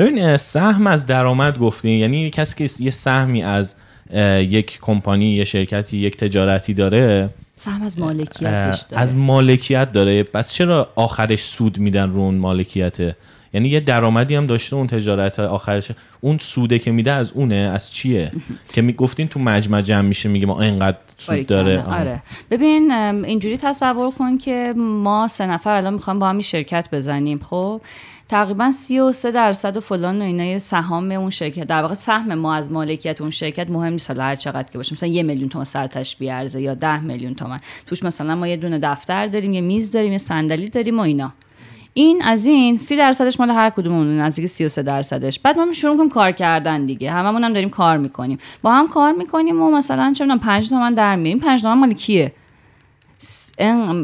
ببین سهم از درآمد گفتین. یعنی کسی که یه سهمی از یک کمپانی یه شرکتی یک تجارتی داره سهم از مالکیتش داره. از مالکیت داره. پس چرا آخرش سود میدن رو اون مالکیته یعنی یه درآمدی هم داشته اون تجارت آخرش. اون سوده که میده از اونه از چیه؟ که می‌گفتین تو مجمع جمع میشه میگه ما اینقدر سود داره. آره. ببین اینجوری تصور کن که ما سه نفر الان می‌خوام با هم شرکت بزنیم خب؟ تقریبا 33 درصد و فلان و اینا سهام اون شرکت. در واقع سهم ما از مالکیت اون شرکت مهم نیست. هر چقدر که باشه. مثلا یه میلیون تومان سرتش بیارزه یا ده میلیون تومان. توش مثلا ما یه دونه دفتر داریم یه میز داریم یه صندلی داریم و اینا. این از این سی درصدش مال هر کدوممون نزدیک 33 درصدش. بعد ما شروع کنیم کار کردن دیگه. هممون هم داریم کار می‌کنیم. با هم کار می‌کنیم و مثلا چه 5 تومن در میاریم 5 تومن مال کیه؟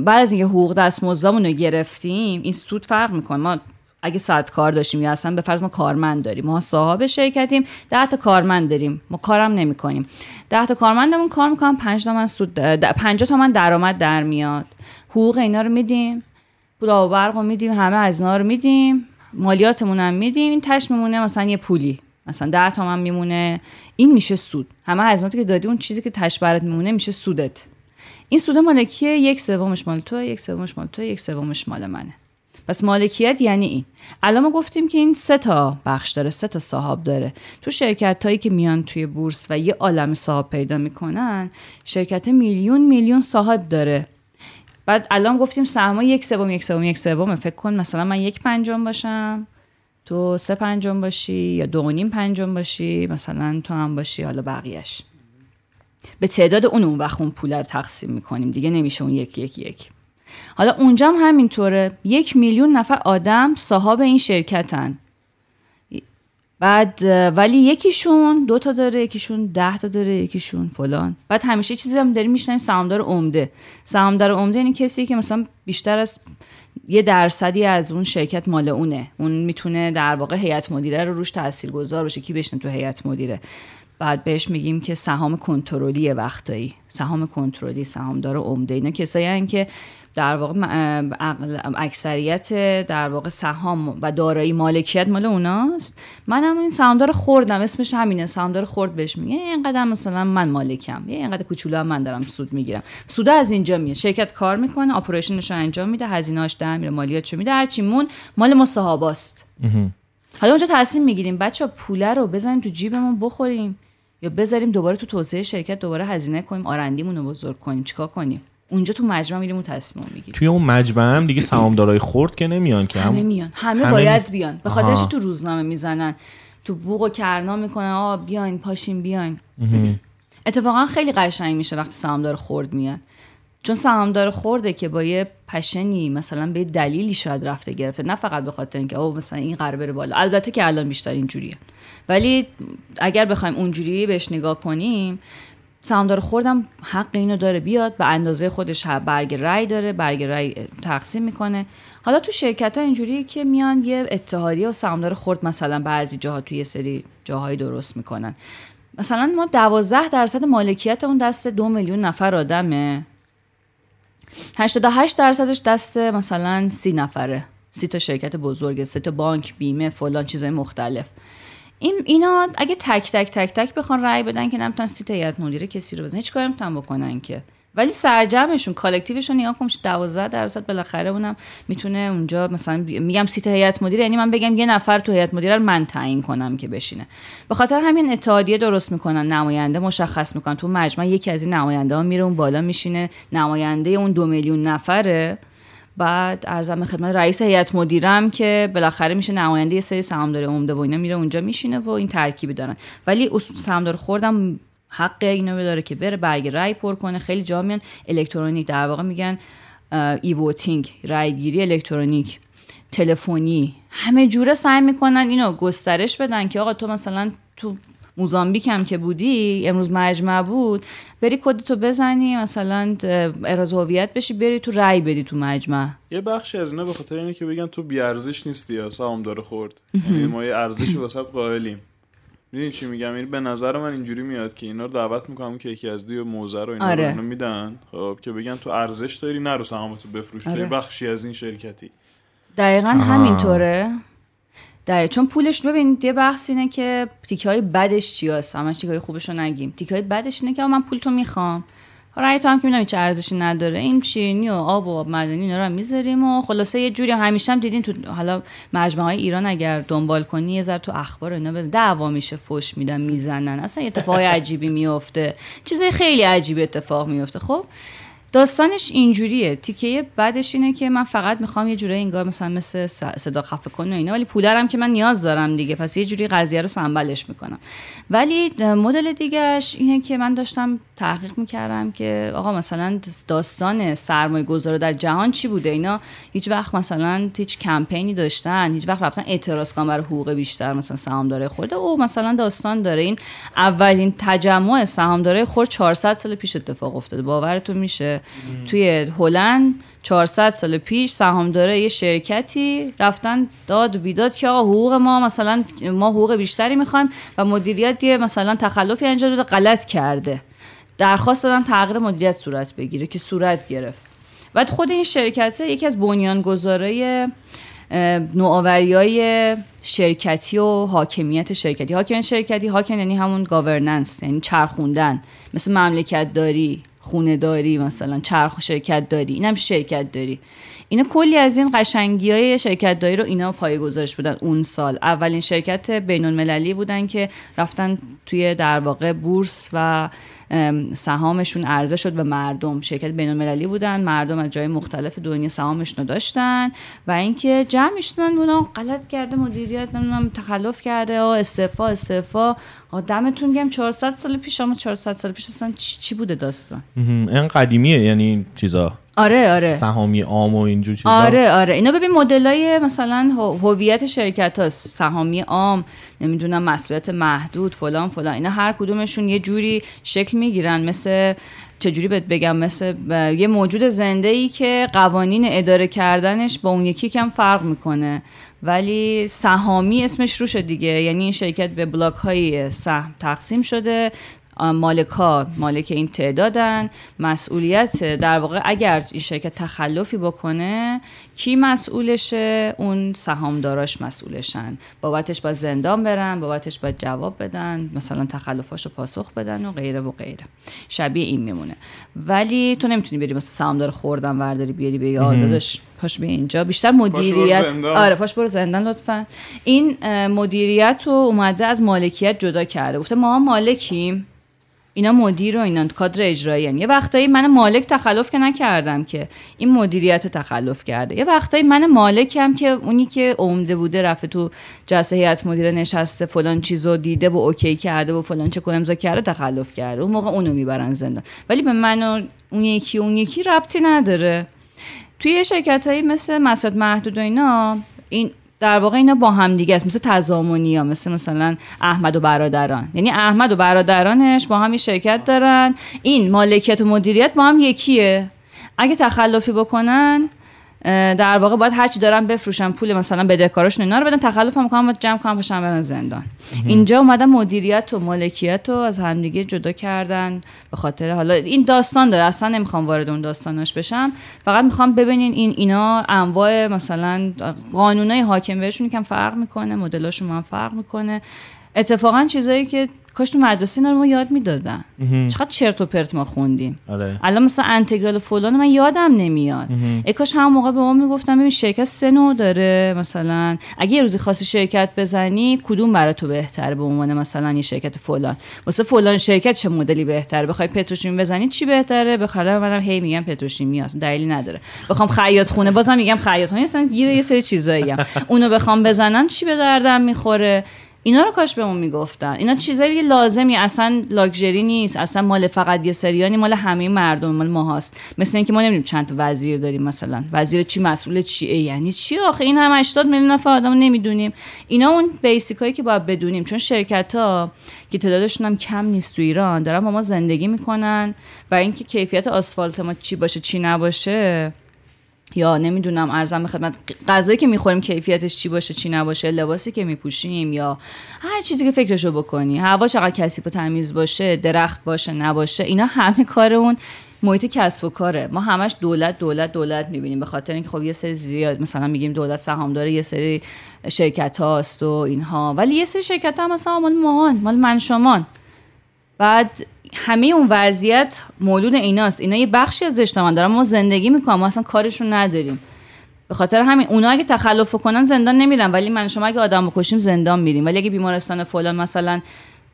بعد از اینکه حقوق دستمزدمون رو گرفتیم این سود فرق می‌کنه. ما اگه ساعت کار داشتیم یا اصلا به فرض ما کارمند داریم ما صاحب شرکتیم 10 تا کارمند داریم ما کارم نمی‌کنیم. 10 تا کارمندمون کار می‌کنن 5 تومن سود 50 تومن درآمد در میاد. حقوق اینا رو میدیم پول و برق رو میدیم همه از اینا رو میدیم مالیاتمون هم میدیم این تش میمونه مثلا یه پولی. مثلا 10 تومن میمونه این میشه سود. همه هزیناتی که دادی اون چیزی که تش برات میمونه میشه سودت. این سود مالکیه یک سومش مال تو یک سومش مال تو یک سومش مال منه. پس مالکیت یعنی این. الان ما گفتیم که این سه تا بخش داره سه تا صاحب داره. تو شرکت هایی که میان توی بورس و یه عالم صاحب پیدا می‌کنن شرکت میلیون میلیون صاحب داره. بعد الان گفتیم سهما یک سوم یک سوم یک سوم فکر کن مثلا من یک پنجم باشم تو سه پنجم باشی یا دو نیم پنجم باشی مثلا تو هم باشی حالا بقیهش به تعداد اون اون وقت اون پول رو تقسیم می‌کنیم دیگه نمیشه اون یک یک یک. حالا اونجا هم همینطوره. یک میلیون نفر آدم صاحب این شرکتن. بعد ولی یکیشون دو تا داره یکیشون ده تا داره یکیشون فلان. بعد همیشه چیزی هم داریم میشنیم سهامدار عمده. سهامدار عمده یعنی کسی که مثلا بیشتر از یه درصدی از اون شرکت مال اونه. اون می‌تونه در واقع هیئت مدیره رو روش تاثیرگذار باشه کی بشنه تو هیئت مدیره. بعد بهش میگیم که سهام کنترلی وقتایی. سهام کنترلی سهامدار عمده. اینا کسایی که در واقع اکثریت در واقع سهام و دارایی مالکیت مال اوناست. منم این سهامدار خوردم اسمش همینه سهامدار خورد بهش میگه. اینقدر مثلا من مالکم یه اینقدر کوچولو من دارم سود می‌گیرم. سود از اینجا میاد. شرکت کار می‌کنه آپریشنش رو انجام میده هزینه‌اش در میره مالیاتشو میده. هرچی مون مال ما صحاباست حالا اونجا تصمیم می‌گیریم. بچه پوله رو بزنیم تو جیبمون بخوریم یا بذاریم دوباره تو توسعه شرکت دوباره هزینه کنیم آرندیمون رو بزرگ کنیم. چیکار کنیم؟ اونجا تو مجمع میریم و تصمیم می‌گیریم. توی اون مجمع هم دیگه سهامدارای خرد که نمیان که همه میان. همه, همه باید بیان. به خاطرش تو روزنامه می‌زنن؟ تو بوق و کرنا می‌کنن آ بیاین پاشین بیاین. اتفاقا خیلی قشنگ میشه وقتی سهامدار خرد میاد چون سهامدار خورده که با یه پشنی مثلا به دلیلی شاید رفته گرفته نه فقط به خاطر اینکه او مثلا این قرار بره بالا. البته که الان بیشتر اینجوریه. ولی اگر بخوایم اونجوری بهش نگاه کنیم سهامدار خوردم حق اینو داره بیاد به اندازه خودش برگ رای داره برگ رای تقسیم می‌کنه. حالا تو شرکت ها اینجوریه که میان یه اتحادیه و سهامدار خورد مثلا بعضی جاها توی سری جاهایی درست می‌کنن. مثلا ما دوازده درصد مالکیت اون دست دو میلیون نفر آدمه. 88 درصدش دست مثلا سی نفره. سی تا شرکت بزرگه سه تا بانک بیمه فلان چیزای مختلف. این اینا اگه تک تک تک تک بخوان رأی بدن که نمی‌تونن seat هیئت مدیره کسی رو بزنن هیچ کاری نمی‌تونن بکنن که. ولی سرجمشون collective شون نگاه کنم 12 درصد بالاخره اونم می‌تونه اونجا مثلا میگم seat هیئت مدیره یعنی من بگم یه نفر تو هیئت مدیره رو من تعیین کنم که بشینه. به خاطر همین اتحادیه درست می‌کنن نماینده مشخص می‌کنن. تو مجمع یکی از این نماینده ها میره اون بالا میشینه. نماینده اون دو میلیون نفره بعد عرضم خدمت رئیس هیئت مدیرم که بالاخره میشه نماینده یه سری سهامدار عمده و اینا میره اونجا میشینه و این ترکیبی دارن. ولی سهامدار خوردم حق اینو داره که بره برگ رای پر کنه. خیلی جا میان. الکترونیک در واقع میگن e-voting رای گیری الکترونیک تلفنی همه جوره سعی می‌کنن اینو گسترش بدن که آقا تو مثلا تو موزامبیک هم که بودی امروز مجمع بود. بری کدتو بزنی مثلا اراز هویت بشی بری تو رای بدی تو مجمع. یه بخشی از اینا به خاطر اینه که بگن تو بیارزش نیستی یا داره خورد. یعنی ما یه ارزش وسط قائلیم. می‌دونی چی میگم؟ این یعنی به نظر من اینجوری میاد که اینا رو دعوت می‌کنم که یکی از دوی موزه رو اینا آره. رو میدن. خب که بگن تو ارزش داری نرو سهامتو بفروش. آره. بخشی از این شرکتی. دقیقا همینطوره. دقیقا چون پولش ببین یه بحث اینه که تیکه های بدش چی هست همش تیکه های خوبش رو نگیم. تیکه های بدش اینه که من پول تو می‌خوام رای تو هم که می‌دونم چه ارزشی نداره این شیرینی و آب و آب معدنی اینا رو می‌ذاریم و خلاصه یه جوری همیشه هم دیدین تو حالا مجموعه های ایران اگر دنبال کنی یه ذره تو اخبار اینا بز دعوا میشه فوش میدن می‌زنن. اصلا اتفاقای عجیبی میفته چیزای خیلی عجیبی اتفاق میفته خب؟ داستانش اینجوریه. تیکه بعدش اینه که من فقط می‌خوام یه جوری انگار مثلا مثل صدا خفه کن و اینا ولی پولرم که من نیاز دارم دیگه. پس یه جوری قضیه رو سنبلش می‌کنم. ولی مدل دیگهش اینه که من داشتم تحقیق می‌کردم که آقا مثلا داستان سرمایه گذار در جهان چی بوده؟ اینا هیچ وقت مثلا هیچ کمپینی داشتن هیچ وقت رفتن اعتراض کنن برای حقوق بیشتر مثلا سهامدار خورده او مثلا داستان داره. این اولین تجمع سهامدار خورد 400 سال پیش اتفاق افتاده. باورتون میشه؟ توی هلند 400 سال پیش سهامداره یه شرکتی رفتن داد بیداد که آقا حقوق ما مثلا ما حقوق بیشتری می‌خوایم و مدیریت یه مثلا تخلفی انجام داده غلط کرده. درخواست دادن تغییر مدیریت صورت بگیره که صورت گرفت. بعد خود این شرکت یکی از بنیانگذارای نوآوری های شرکتی و حاکمیت شرکتی. حاکمیت شرکتی حاکم یعنی همون گاورننس یعنی چرخوندن. مثل مملکت داری خونه داری مثلا چرخ شرکت داری اینم شرکت داری. اینا کلی از این قشنگی های شرکت داری رو اینا پای گذاشت بودن اون سال. اولین شرکت بین المللی بودن که رفتن توی در واقع بورس و سهامشون عرضه شد به مردم. شرکت بین المللی بودن مردم از جای مختلف دنیا سهامشون داشتن و اینکه جمع بودن غلط کرده مدیریت نمی‌دونم تخلف کرده استعفا استعفا. دمتون گم 400 سال پیش اما 400 سال پیش اصلا چی بوده داستان؟ این قدیمیه یعنی چیزا. آره آره. سهامی عام و اینجور چیزا. آره آره. اینا ببین مدلای مثلا هویت شرکت هاست. سهامی عام نمی‌دونم مسئولیت محدود فلان فلان. اینا هر کدومشون یه جوری شکل می‌گیرن. مثل چجوری بهت بگم؟ مثل یه موجود زنده ای که قوانین اداره کردنش با اون یکی کم فرق می‌کنه. ولی سهامی اسمش روشه دیگه. یعنی این شرکت به بلاک های سهم تقسیم شده. مالک ها مالک این تعدادن. مسئولیت در واقع اگر این شرکت تخلفی بکنه کی مسئولشه؟ اون سهامداراش مسئولشن. بابتش با زندان برن بابتش باید جواب بدن مثلا تخلفاشو پاسخ بدن و غیره و غیره. شبیه این میمونه. ولی تو نمی‌تونی بری مثلا سهامدار خوردن ورداری بیاری به داداش پاش به اینجا. بیشتر مدیریت. آره پاش برو زندان لطفا. این مدیریت رو اومده از مالکیت جدا کرده. گفته ما مالکیم. اینا مدیر و اینا کادر اجرایی یه وقتایی من مالک تخلف که نکردم که این مدیریت تخلف کرده. یه وقتایی من مالکم که اونی که عمده بوده رفته تو جلسه هیئت مدیره نشسته فلان چیزو دیده و اوکی کرده و فلان چه امضا کرده تخلف کرده. اون موقع اونو می‌برن زندان. ولی به من و اون یکی اون یکی ربطی نداره. توی شرکت هایی مثل مساد محدود و اینا این در واقع اینا با هم دیگه است. مثل تضامنی ها مثل مثلا احمد و برادران. یعنی احمد و برادرانش با هم شرکت دارن. این مالکیت و مدیریت با هم یکیه. اگه تخلفی بکنن در واقع باید هرچی دارن بفروشن پول مثلا بدهکاراشون اینا رو بدن تخلف هم می‌کنن باید جمع کنن باشن برن زندان. اینجا اومدن مدیریت و مالکیت رو از همدیگه جدا کردن به خاطر حالا این داستان داره اصلا نمی‌خوام وارد اون داستاناش بشم. فقط می‌خوام ببینین این اینا انواع مثلا قانونای حاکم بهشون کم فرق می‌کنه مدلاشون هم فرق می‌کنه. اتفاقا چیزایی که کاش تو مدرسه اینا رو ما یاد می‌دادن. چقدر چرت و پرت ما خوندیم. آره. الان مثلا انتگرال فلان من یادم نمیاد. ای کاش همون موقع به ما می‌گفتم ببین شرکت سه نوع داره مثلا. اگه یه روزی خواستی شرکت بزنی کدوم برای تو بهتره به عنوان مثلا یه شرکت فلان؟ واسه فلان شرکت چه مدلی بهتره؟ بخوای پتروشیمی بزنی چی بهتره؟ بخاطر منم هی میگم پتروشیمی اصلا دلیلی نداره. بخوام خیاط خونه بازم میگم خیاط خونه. اصلا گیر یه سری چیزایی اونو بخوام بزنم چی به دردم می‌خوره؟ اینا رو کاش بهمون می‌گفتن. اینا چیزایی لازمی اصلا لاکچری نیست. اصلا مال فقط یه سریانی مال همه مردم مال ماهاست. مثل اینکه ما نمی‌دونیم چند تا وزیر داریم مثلا. وزیر چی مسئول چیه یعنی چی؟ آخه این هم 80 میلیون نفر آدم نمی‌دونیم. اینا اون بیسیکایی که باید بدونیم. چون شرکت ها که تعدادشون هم کم نیست تو ایران دارن با ما زندگی می‌کنن. و اینکه کیفیت آسفالت ما چی باشه چی نباشه یا نمی‌دونم ارزم به خدمت غذایی که می‌خوریم کیفیتش چی باشه چی نباشه لباسی که میپوشیم یا هر چیزی که فکرشو بکنی هوا چقدر کثیف و تمیز باشه درخت باشه نباشه اینا همه کار اون محیط کسب و کاره. ما همش دولت دولت دولت می‌بینیم به خاطر اینکه خب یه سری زیاد مثلا میگیم دولت سهام داره یه سری شرکت هاست و اینها. ولی یه سری شرکت ها مثلا مال ماهان مال من شمان بعد همه اون وضعیت مولود ایناست. اینا یه بخشی از اجتماع دارن. ما زندگی می‌کنم ما اصلا کارشون نداریم. به خاطر همین اونا اگه تخلف کنن زندان نمیرن. ولی من شما اگه آدم بکشیم زندان میریم. ولی اگه بیمارستان فلان مثلا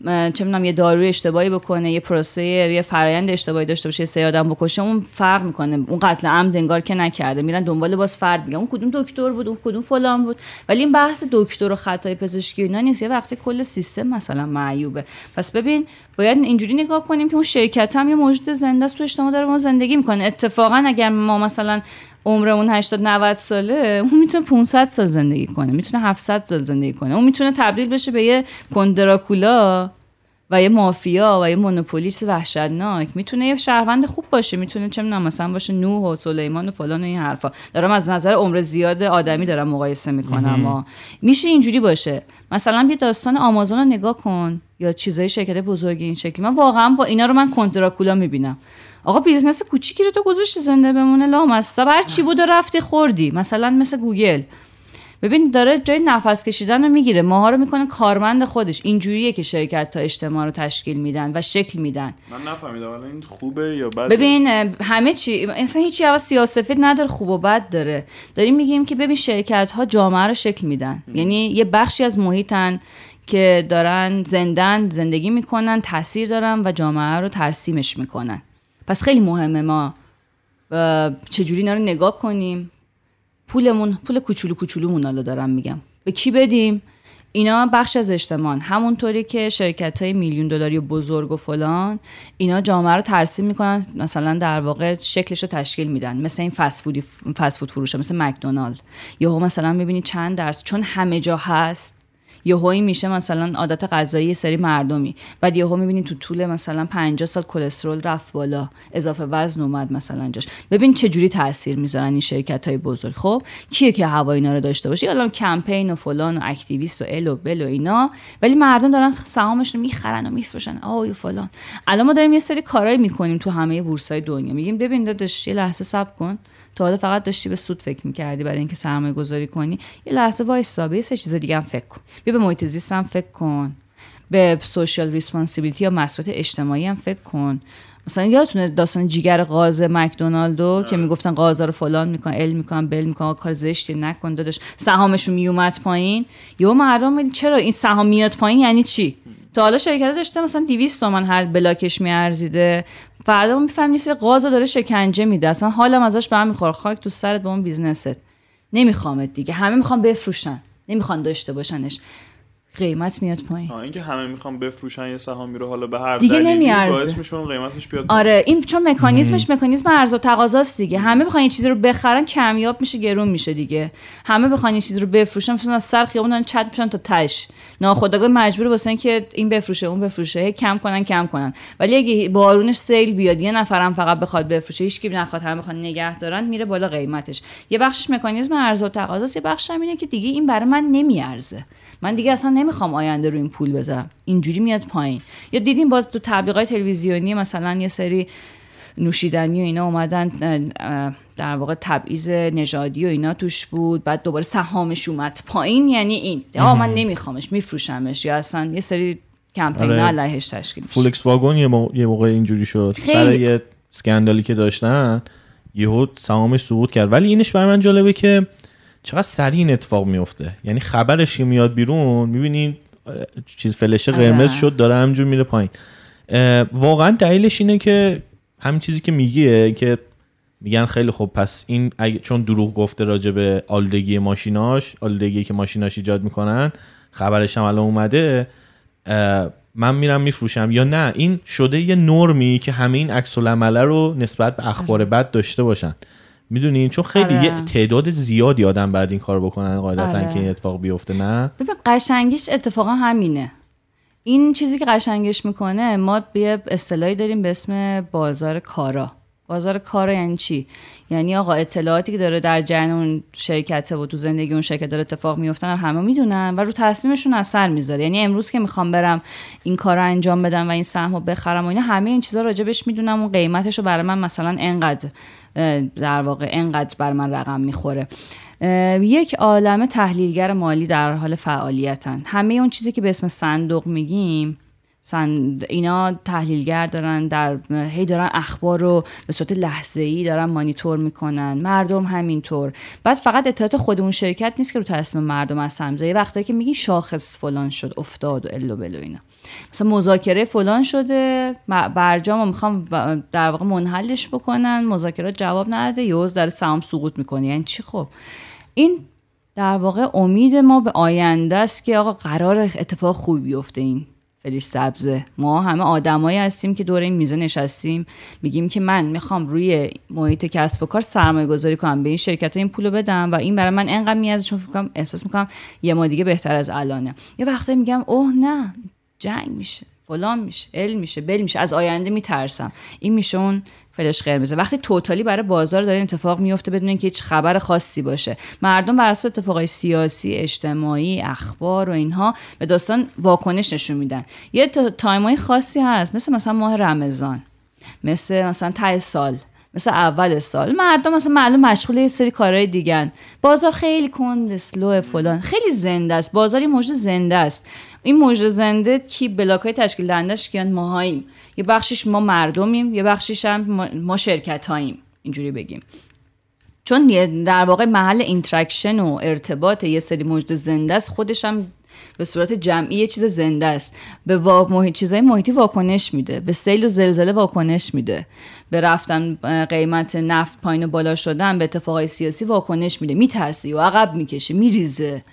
چه می‌دونم یه داروی اشتباهی بکنه یه پروسه یه فرایند اشتباهی داشته باشه سه آدم بکشه اون فرق می‌کنه. اون قتل عمد انگار که نکرده. میرن دنبال باز فرد دیگه اون کدوم دکتر بود اون کدوم فلان بود. ولی این بحث دکتر و خطای پزشکی اینا نیست. یه وقتی کل سیستم مثلا معیوبه. پس ببین باید اینجوری نگاه کنیم که اون شرکت هم یه موجود زنده است تو اجتماع داره ما زندگی می‌کنه. اتفاقا اگر ما مثلا عمرمون 80 90 ساله اون می‌تونه 500 سال زندگی کنه می‌تونه 700 سال زندگی کنه. اون می‌تونه تبدیل بشه به یه کندراکولا و یه مافیا و یه مونوپولیس وحشتناک. می‌تونه یه شهروند خوب باشه می‌تونه چه می‌دونم مثلا باشه نوح و سلیمان و فلان و این حرفا. دارم از نظر عمر زیاد آدمی دارم مقایسه می‌کنم اما میشه اینجوری باشه. مثلا یه داستان آمازون رو نگاه کن یا چیزای شرکت بزرگی این شکلی. من واقعا با اینا رو من کنتراکولا می‌بینم. آقا business کوچیکی رو تو گذاشتی زنده بمونه لامصب. هر چی بود و رفتی خوردی. مثلا مثل گوگل. ببین داره جای نفس کشیدن رو می‌گیره. ماها رو می‌کنه کارمند خودش. اینجوریه که شرکتا اجتماع رو تشکیل میدن و شکل میدن. من نفهمیدم. این خوبه یا بده؟ ببین همه چی اصلا هیچی اول سیا سفید نداره خوب و بد داره. داریم میگیم که ببین شرکت ها جامعه رو شکل میدن. یعنی یه بخشی از محیطن که دارن زندن زندگی می‌کنن تاثیر دارن و جامعه رو ترسیمش می‌کنن. پس خیلی مهمه ما چجوری اینا رو نگاه کنیم. پولمون پول کوچولو کوچولومون حالا دارم میگم. به کی بدیم؟ اینا بخش از اجتماع همونطوری که شرکت های میلیون دلاری بزرگ و فلان اینا جامعه رو ترسیم می‌کنن. مثلا در واقع شکلش رو تشکیل میدن. مثل این فست فود فست فود فروشه مثل مکدونالد. یهو مثلا می‌بینی چند درس چون همه جا هست یهویی میشه مثلا عادت غذایی سری مردمی. بعد یهو می‌بینی تو طول مثلا 50 سال کلسترول رفت بالا. اضافه وزن اومد مثلا جاش. ببین چه جوری تاثیر می‌ذارن این شرکت های بزرگ. خب کیه که هوا اینا رو داشته باشه؟ الان کمپین و فلان و activist و ال و بل و اینا. ولی مردم دارن سهامش رو می‌خرن و میفروشن. و فلان. الان ما داریم یه سری کارایی می‌کنیم تو همه بورسای دنیا. میگیم ببین داداش یه لحظه صبر کن. تو حالا فقط داشتی به سود فکر می‌کردی برای اینکه سرمایه گذاری کنی. یه لحظه وایسا به سه چیز دیگه هم فکر کن. بیا به محیط زیست هم فکر کن. به social responsibility یا مسئولیت اجتماعی هم فکر کن. مثلا یادتونه داستان جیگر غاز مکدونالدو که می‌گفتن غازا رو فلان می‌کنن ال می‌کنن بل می‌کنن کار زشتی نکن داداش. سهامشون میومد پایین. یهو مردم چرا این سهام میاد پایین؟ یعنی چی؟ تا حالا شرکت داشته مثلا 200 تومن هر block ش میارزیده. فردا می‌فهمی یه غازو داره شکنجه میده. اصلا حالم ازش به هم می‌خوره خاک تو سرت به اون business ت. نمیخوامت دیگه. همه می‌خوان بفروشن. نمی‌خوان داشته باشنش. قیمت میاد پایین. اینکه همه می‌خوان بفروشن یه سهامی رو حالا به هر دیگه نمیارزه. باعث میشون قیمتش بیاد آره این چون مکانیزمش مکانیزم عرضه و تقاضاست دیگه. همه بخوان یه چیزی رو بخرن کمیاب میشه گرون میشه دیگه. همه بخوان یه چیزی رو بفروشن مثلا از سر خیابون دارن چت میشن تا تش ناخودآگاه مجبور واسه اینکه این بفروشه اون بفروشه. کم کنن کم کنن. ولی اگه بارونش سیل بیاد یه نفرم فقط بخواد بفروشه هیچ کی نخواد همه بخوان نگه دارن میره بالا قیمتش. یه بخشش مکانیزم عرضه و تقاضاست یه بخشش اینه که دیگه این برای من نمیارزه. من دیگه اصلا نمی‌خوام آینده رو این پول بذارم. اینجوری میاد پایین. یا دیدیم باز تو تبلیغات تلویزیونی مثلا یه سری نوشیدنی و اینا اومدن در واقع تبعیض نژادی و اینا توش بود. بعد دوباره سهامش اومد پایین. یعنی این. آ من نمیخوامش میفروشمش. یا اصلا یه سری کمپین آره. علیهش تشکیل میشه. فولکس واگن یه, موقع اینجوری شد. سر یه سکندالی که داشتن یهو سهامش سقوط کرد. ولی اینش برای من جالبه که چقدر سریع این اتفاق میفته یعنی خبرش که میاد بیرون می‌بینین چیز فلشه آره. قرمز شد داره همجور میره پایین واقعا دلیلش اینه که همین چیزی که میگیه که میگن خیلی خوب پس این چون دروغ گفته راجع به آلودگی ماشیناش آلودگی که ماشیناش ایجاد می‌کنن خبرش هم الان اومده من میرم میفروشم یا نه این شده یه نرمی که همه این عکس رو نسبت به اخبار آره. بد داشته باشن می‌دونین چون خیلی آره. یه تعداد زیادی آدم بعد این کار بکنن قاعدتا آره. که این اتفاق بیفته نه؟ ببین قشنگیش اتفاقا همینه. این چیزی که قشنگش می‌کنه ما یه اصطلاحی داریم به اسم بازار کارا. بازار کار یعنی چی؟ یعنی آقا اطلاعاتی که داره در جریان اون شرکت و تو زندگی اون شرکت داره اتفاق میفتن همه می‌دونن و رو تصمیمشون اثر می‌ذاره. یعنی امروز که می‌خوام برم این کار رو انجام بدم و این سهم رو بخرم و اینا همه این چیزا راجبش می‌دونم اون قیمتش رو برای من مثلا انقدر در واقع انقدر بر من رقم می‌خوره. یک عالم تحلیلگر مالی در حال فعالیتن. همه اون چیزی که به اسم صندوق میگیم اینا تحلیلگر دارن در هی دارن اخبار رو به صورت لحظه ای دارن مانیتور می‌کنن. مردم همینطور. بعد فقط اطلاعات خود اون شرکت نیست که رو تصمیم مردم از سمزه یه وقتایی که میگی شاخص فلان شد افتاد و الو بلو اینا. مثلا مذاکره فلان شده برجام می‌خوام در واقع منحلش بکنن. مذاکرات جواب نده یوز در سهام سقوط می‌کنه. یعنی چی خب؟ این در واقع امید ما به آینده است که آقا قرار اتفاق خوبی بیفته این فلیش سبزه. ما همه آدمایی هستیم که دور این میزه نشستیم. میگیم که من می‌خوام روی محیط کسب و کار سرمایه گذاری کنم. به این شرکت ها این پولو بدم و این برای من انقدر میازه چون فکر احساس می‌کنم یه ما دیگه بهتر از الانه. یه وقتی میگم اوه نه جنگ میشه. فلان میشه ال میشه بل میشه از آینده میترسم. این میشه اون فلش قرمزه. وقتی توتالی برای بازار داره اتفاق میفته بدون اینکه هیچ خبر خاصی باشه. مردم بر اساس اتفاقای سیاسی اجتماعی اخبار و اینها به داستان واکنش نشون میدن. یه time ای خاصی هست مثل مثلا ماه رمضان مثل مثلا ته سال. مثل اول سال. مردم مثلا معلوم مشغول یه سری کارهای دیگن بازار خیلی کند slow فلان. خیلی زنده است. بازار یه موجود زنده است. این موجود زنده کی block های تشکیل دهندش کیان؟ ماهاییم. یه بخشش ما مردمیم یه بخشش هم ما شرکت هاییم اینجوری بگیم. چون در واقع محل interaction و ارتباط یه سری موجود زنده است خودش هم به صورت جمعی یه چیز زنده است. به وا... محیط چیزای محیطی واکنش میده. به سیل و زلزله واکنش میده. به رفتن قیمت نفت پایین بالا شدن به اتفاقای سیاسی واکنش میده. میترسی و عقب می‌کشه میریزه.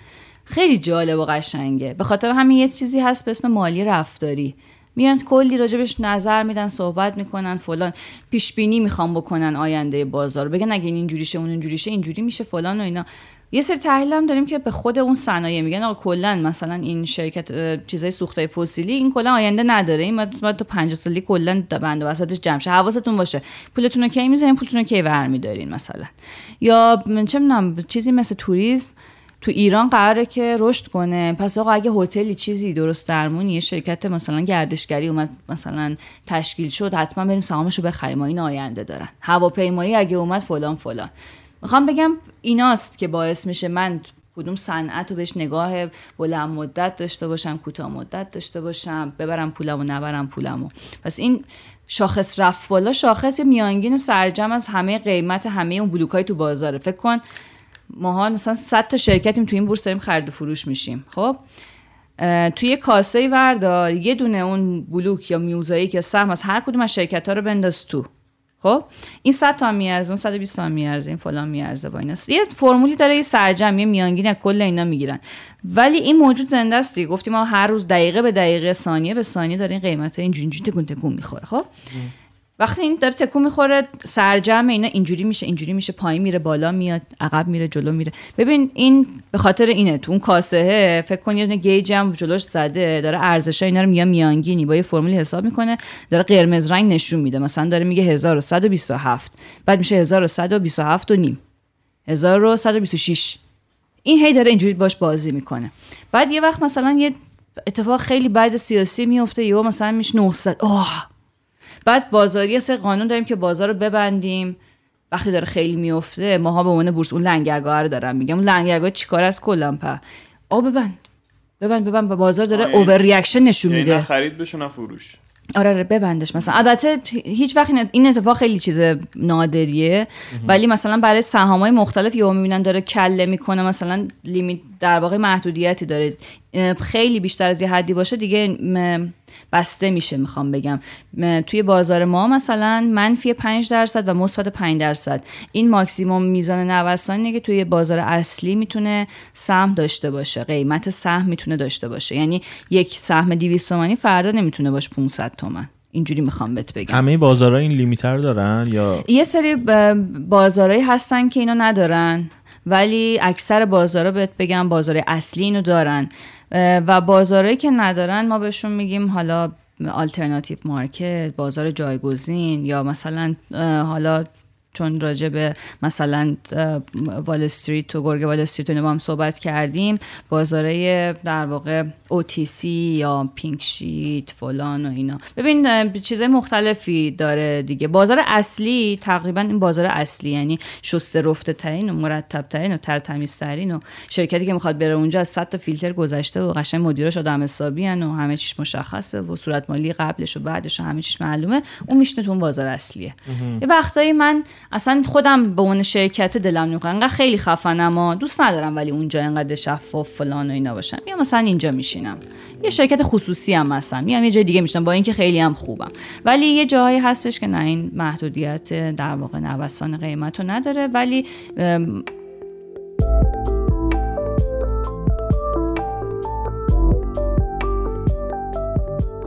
خیلی جالب و قشنگه. به خاطر همین یه چیزی هست به اسم مالی رفتاری. میان کلی راجبش نظر میدن صحبت می‌کنن فلان. پیش بینی می‌خوام بکنن آینده بازار. بگن اگه اینجوریشه اون اینجوریشه اینجوری میشه فلان و اینا. یه سری تحلیل هم داریم که به خود اون صنایع میگن آقا کلا مثلا این شرکت چیزای سوخته فسیلی این کلا آینده نداره. این بعد تا 50 سالی کلا بند وسطش جمع شه. حواستون باشه. پولتون رو کی می‌ذارین؟ پولتون رو کی برمیدارین مثلا؟ یا چه می‌دونم چیزی مثل توریسم تو ایران قراره که رشد کنه. پس آقا اگه هتلی چیزی درست درمون یه شرکت مثلا گردشگری اومد مثلا تشکیل شد حتما بریم سهامش رو بخریم این آینده دارن. هواپیمایی اگه اومد فلان فلان. می‌خوام بگم ایناست که باعث میشه من کدوم صنعت رو بهش نگاه بلند مدت داشته باشم کوتاه مدت داشته باشم ببرم پولمو نبرم پولمو پس این شاخص رفت بالا شاخص میانگین سرجم از همه قیمت همه اون بلوکای تو بازاره. فکر کن ماها مثلا 100 تا شرکتیم تو این بورس داریم خرید و فروش میشیم. خب؟ توی کاسه وردار یه دونه اون بلوک یا میوزایی یا سهم از هر کدوم از شرکت ها رو بنداز تو. خب؟ این 100 تا میارزه اون 120 تا میارزه این فلان میارزه با اینا. یه فرمولی داره یه سرجم یه میانگین کل اینا می‌گیرن. ولی این موجود زنده است گفتیم ما هر روز دقیقه به دقیقه ثانیه به ثانیه داره این قیمت ها اینجوری تکون تکون می‌خوره خب؟ وقتی این داره تکون می‌خوره سرجم اینا اینجوری میشه اینجوری میشه پایین میره بالا میاد عقب میره جلو میره. ببین این به خاطر اینه تو اون کاسه فکر کن یه گیج هم جلوش زده داره ارزش اینا رو میاد میانگینی با یه فرمولی حساب می‌کنه داره قرمز رنگ نشون میده. مثلا داره میگه 1127 بعد میشه 1127 و نیم. 1126 این هی داره اینجوری باش بازی می‌کنه. بعد یه وقت مثلا یه اتفاق خیلی بعد سیاسی میفته یا مثلا میشه 900 اوه بعد بازاری سه قانون داریم که بازار رو ببندیم. وقتی داره خیلی میفته ماها به عنوان بورس اون لنگرگاه رو دارم میگم اون لنگرگاه چیکار از کلا په آ ببند. ببند ببند. بازار داره overreaction نشون یعنی میده. خرید بشه فروش. آره آره ببندش مثلا. البته هیچ وقت این اتفاق خیلی چیز نادریه. ولی مثلا برای سهامای مختلف یهو می‌بینن داره کله می‌کنه مثلا limit در واقع محدودیتی داره. خیلی بیشتر از یه حدی باشه دیگه بسته میشه می‌خوام بگم. توی بازار ما مثلا منفی 5 درصد و مثبت 5 درصد. این ماکسیموم میزان نوسانی که توی بازار اصلی می‌تونه سهم داشته باشه قیمت سهم می‌تونه داشته باشه. یعنی یک سهم 200 تومانی فردا نمی‌تونه باشه 500 تومن. اینجوری می‌خوام بهت بگم. همه بازارها این لیمیتر دارن یا؟ یه سری بازارهایی هستن که اینو ندارن. ولی اکثر بازارها بهت بگم بازار اصلی اینو دارن. و بازارهایی که ندارن ما بهشون میگیم حالا آلترناتیو مارکت بازار جایگزین یا مثلا حالا چون راجع به مثلا وال استریت و گرگ وال استریت رو هم صحبت کردیم بازاره در واقع OTC یا پینک شیت فلان و اینا. ببین چیزای مختلفی داره دیگه. بازار اصلی تقریبا این بازار اصلی یعنی شسته رفته ترین و مرتب ترین و ترتمیز ترین و شرکتی که می‌خواد بره اونجا از 100 تا فیلتر گذشته و قشنگ مدیرش آدم حسابی و همه چیش مشخصه و صورت مالی قبلش و بعدش و همه چیش معلومه اون میشنه تو اون بازار اصلیه. یه وقتایی من اصلا خودم به اون شرکت دلم نمی‌خواد انقدر خیلی خفنم و دوست ندارم ولی اونجا انقدر شفاف فلان و اینا باشم. یا مثلا اینجا میشینم. یه شرکت خصوصی هم مثلا میام یه جای دیگه میشنم با اینکه خیلی هم خوبم. ولی یه جایی هستش که نه این محدودیت در واقع نوسان قیمت رو نداره. ولی